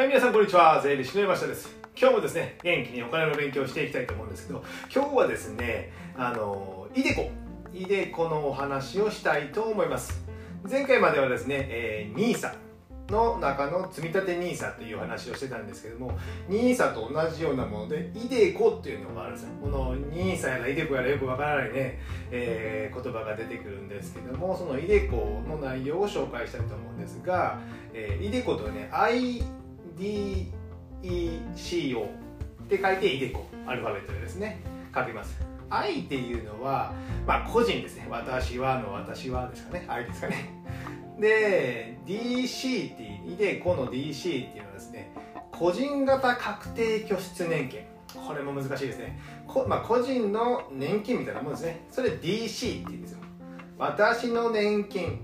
はい、皆さんこんにちは。税理士の山下です。今日もですね、元気にお金の勉強をしていきたいと思うんですけど、今日はですね、あの、イデコ、イデコのお話をしたいと思います。前回まではですね、えー、NISA の中の積立 NISA という話をしてたんですけども、NISA と同じようなもので、イデコっていうのがあるんですよ。この NISA やらイデコやらよくわからないね、えー言葉が出てくるんですけども、そのイデコの内容を紹介したいと思うんですが、えー、イデコとはね、DECO って書いてイデコ、アルファベットでですね、書きます。I っていうのは、まあ個人ですね。私はの私はですかね。愛ですかね。で、DC っていう、イデコの DC っていうのはですね、個人型確定拠出年金。これも難しいですね。こまあ、個人の年金みたいなもんですね。それ DC って言うんですよ。私の年金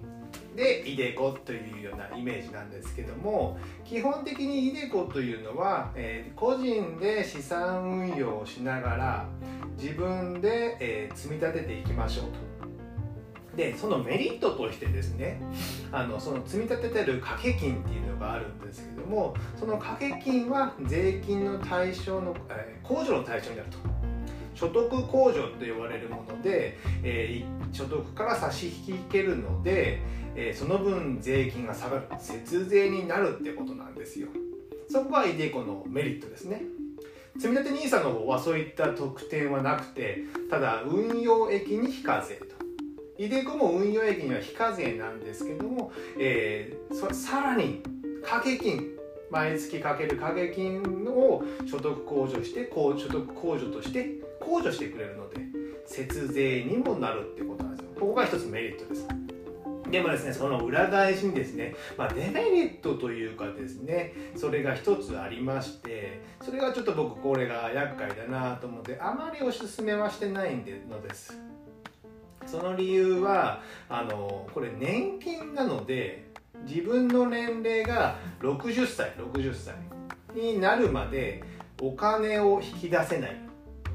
でイデコというようなイメージなんですけども基本的にイデコというのは、えー個人で資産運用をしながら自分で、えー積み立てていきましょうと。でそのメリットとしてですねあのその積み立ててる掛け金っていうのがあるんですけどもその掛け金は税金の対象の、えー控除の対象になると所得控除と呼ばれるもので、えー所得から差し引けるので、えーその分税金が下がる。節税になるってことなんですよ。そこがイデコのメリットですね。積立 NISA の方はそういった特典はなくてただ運用益に非課税と。イデコも運用益には非課税なんですけども、えーそさらに掛け金毎月かける掛け金を所得控除してこう所得控除として控除してくれるので節税にもなるってことなんですよ。ここが一つメリットです。でもですねその裏返しにですね、まあ、デメリットというかですねそれが一つありましてそれがちょっと僕これが厄介だなと思ってあまりおすすめはしてないのです。その理由はあのこれ年金なので自分の年齢が60歳60歳になるまでお金を引き出せない。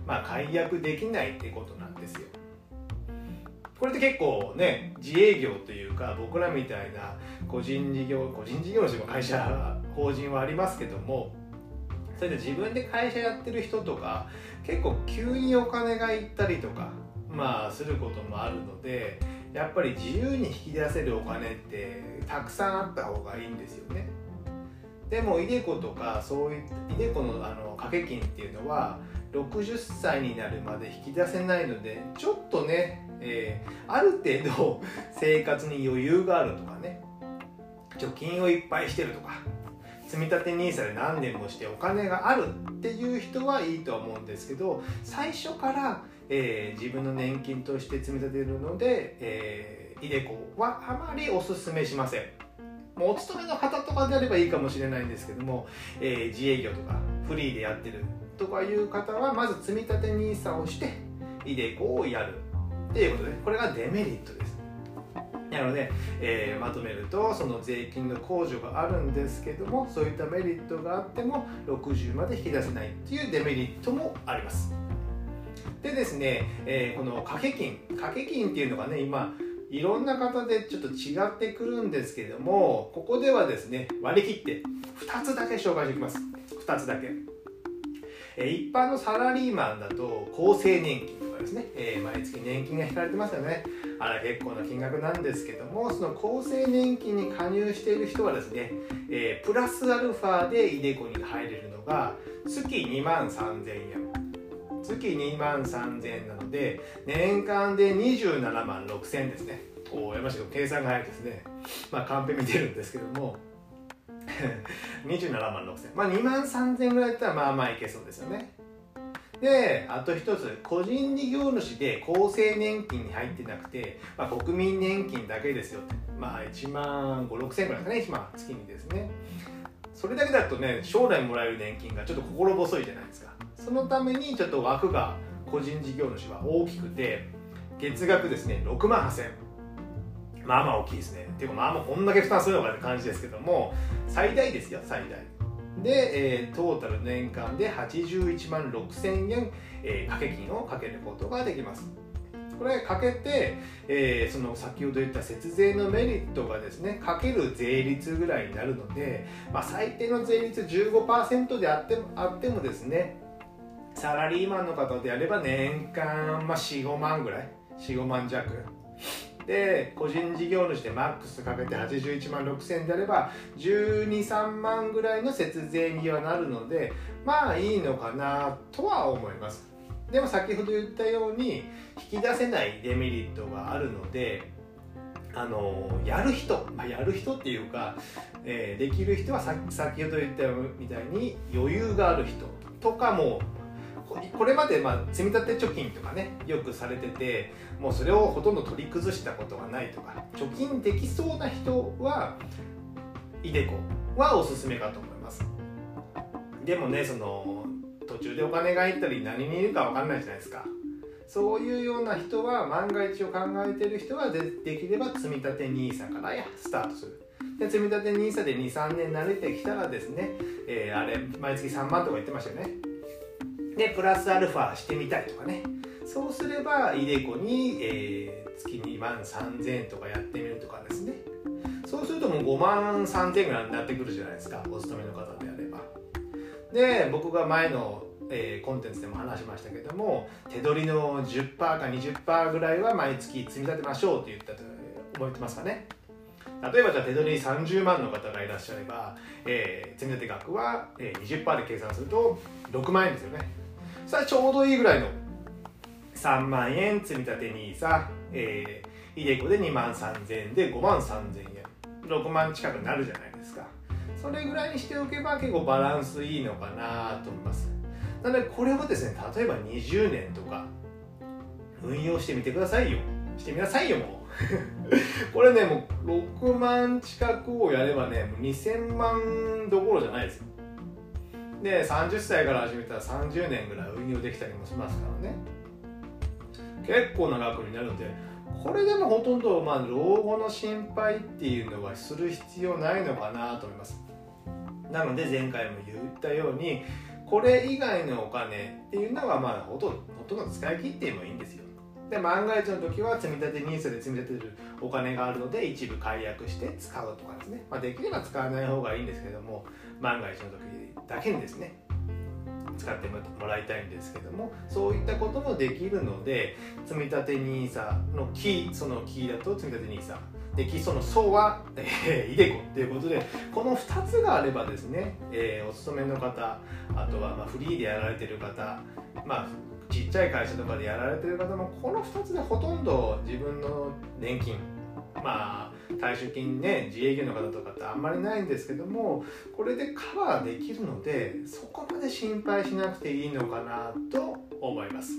まあ解約できないってことなこれって結構ね自営業というか僕らみたいな個人事業個人事業主も会社法人はありますけどもそれで自分で会社やってる人とか結構急にお金がいったりとかまあすることもあるのでやっぱり自由に引き出せるお金ってたくさんあった方がいいんですよね。でもイデコとかそういイデコのあの掛け金っていうのは60歳になるまで引き出せないのでちょっとね、えーある程度生活に余裕があるとかね貯金をいっぱいしてるとか積立 NISA で何年もしてお金があるっていう人はいいと思うんですけど最初から、えー自分の年金として積み立てるので、えー、イデコはあまりおすすめしません。もうお勤めの方とかであればいいかもしれないんですけども、えー自営業とかフリーでやってるとかいう方はまず積み立て NISA をしてイデコをやる。っていうことでこれがデメリットです。なので、えーまとめるとその税金の控除があるんですけどもそういったメリットがあっても60まで引き出せないっていうデメリットもあります。でですね、えーこの掛け金。掛け金っていうのがね今いろんな方でちょっと違ってくるんですけどもここではですね割り切って2つだけ紹介しておきます。2つだけ。え一般のサラリーマンだと厚生年金。ですね、えー毎月年金が引かれてますよね。あれ結構な金額なんですけどもその厚生年金に加入している人はですね、えープラスアルファでイデコに入れるのが月2万3000円月2万3000円なので年間で27万6000円ですね。おお山下君計算が早いですね。まあカンペ見てるんですけども。27万6000まあ2万3000円ぐらいだったらまあまあいけそうですよね。であと一つ個人事業主で厚生年金に入ってなくて、まあ、国民年金だけですよって。まあ1万5 6千円ぐらいですかね今月にですね。それだけだとね将来もらえる年金がちょっと心細いじゃないですか。そのためにちょっと枠が個人事業主は大きくて月額ですね6万8000円まあまあ大きいですね。ていうかまあまあこんだけ負担するのかって感じですけども最大ですよ最大。で、えートータル年間で81万6000円、えー掛け金をかけることができます。これかけて、えー、その先ほど言った節税のメリットがですねかける税率ぐらいになるので、まあ、最低の税率15%であってもあってもですねサラリーマンの方であれば年間、まあ、45万ぐらい45万弱。で個人事業主でマックスかけて81万6000円であれば123万ぐらいの節税にはなるのでまあいいのかなとは思います。でも先ほど言ったように引き出せないデメリットがあるのであのやる人、まあ、やる人っていうか、えー、できる人はさ先ほど言ったみたいに余裕がある人とかもこれまでまあ積み立て貯金とかねよくされててもうそれをほとんど取り崩したことがないとか貯金できそうな人はイデコはおすすめかと思います。でもねその途中でお金が入ったり何にいるか分かんないじゃないですか。そういうような人は万が一を考えてる人はでできれば積み立て NISA からやスタートする。で積み立て NISA で23年慣れてきたらですね、えー、あれ毎月3万とか言ってましたよね。でプラスアルファしてみたいとかね。そうすればイデコに、えー、月2万3000円とかやってみるとかですね。そうするともう5万3000円ぐらいになってくるじゃないですかお勤めの方であれば。で僕が前の、えー、コンテンツでも話しましたけども手取りの10%か20%ぐらいは毎月積み立てましょうって言ったと覚えてますかね。例えばじゃあ手取り30万の方がいらっしゃれば、えー、積み立て額は、えー、20%で計算すると6万円ですよね。それはちょうどいいぐらいの。3万円積み立て NISA、えー、イデコで2万3000円で5万3000円。6万近くなるじゃないですか。それぐらいにしておけば結構バランスいいのかなと思います。なのでこれをですね例えば20年とか運用してみてくださいよ。してみなさいよもう。これねもう6万近くをやればね2000万どころじゃないですよ。で30歳から始めたら30年ぐらい運用できたりもしますからね。結構な額になるのでこれでもほとんど、まあ、老後の心配っていうのはする必要ないのかなと思います。なので前回も言ったようにこれ以外のお金っていうのはまあほとほとんど使い切ってもいいんですよ。で万が一の時は積み立て NISA で積み立てるお金があるので一部解約して使うとかですね、まあ、できれば使わない方がいいんですけども万が一の時だけにですね使ってもらいたいんですけどもそういったこともできるので積立 NISA のキーそのキーだと積立 NISA で基礎の層は、えー、イデコということでこの2つがあればですね、えー、お勤めの方あとはまフリーでやられてる方まあっちゃい会社とかでやられてる方もこの2つでほとんど自分の年金まあ退職金ね自営業の方とかってあんまりないんですけどもこれでカバーできるのでそこまで心配しなくていいのかなと思います。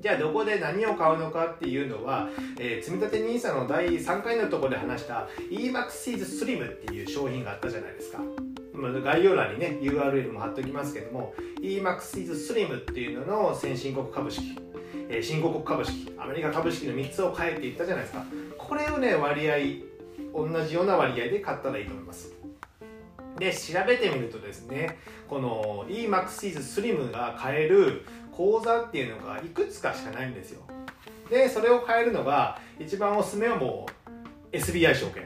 じゃあどこで何を買うのかっていうのは、えー、積立 NISA の第3回のところで話した EMAXSEES SLIM っていう商品があったじゃないですか。概要欄にね URL も貼っておきますけども EMAXIS Slim っていうのの先進国株式、新興国株式アメリカ株式の3つを変えていったじゃないですか。これをね割合同じような割合で買ったらいいと思います。で調べてみるとですねこの EMAXIS Slim が買える口座っていうのがいくつかしかないんですよ。でそれを買えるのが一番おすすめはもう SBI 証券。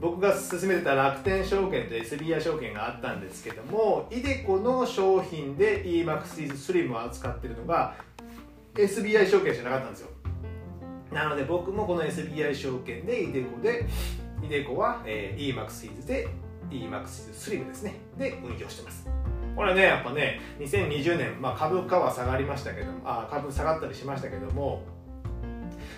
僕が勧めてた楽天証券と SBI 証券があったんですけども iDeCo の商品で EMAXIS Slim を扱ってるのが SBI 証券じゃなかったんですよ。なので僕もこの SBI 証券で iDeCo で iDeCo は、えー、EMAXIS で EMAXIS Slim ですね。で運用してます。これねやっぱね2020年、まあ、株価は下がりましたけどあ株下がったりしましたけども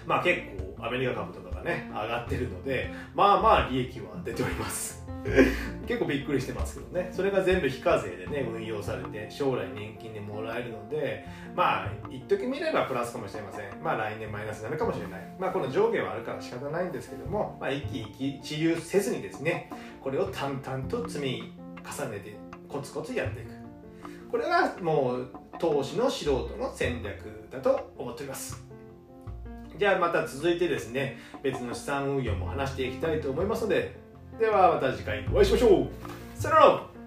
まあ結構アメリカ株とかがね上がってるのでまあまあ利益は出ております。結構びっくりしてますけどね。それが全部非課税でね運用されて将来年金でもらえるのでまあ一時見ればプラスかもしれません。まあ来年マイナスになるかもしれない。まあこの上下はあるから仕方ないんですけどもまあ一喜一憂せずにですねこれを淡々と積み重ねてコツコツやっていく。これがもう投資の素人の戦略だと思っておりますじゃあまた続いてですね別の資産運用も話していきたいと思いますのでではまた次回お会いしましょう。さよなら。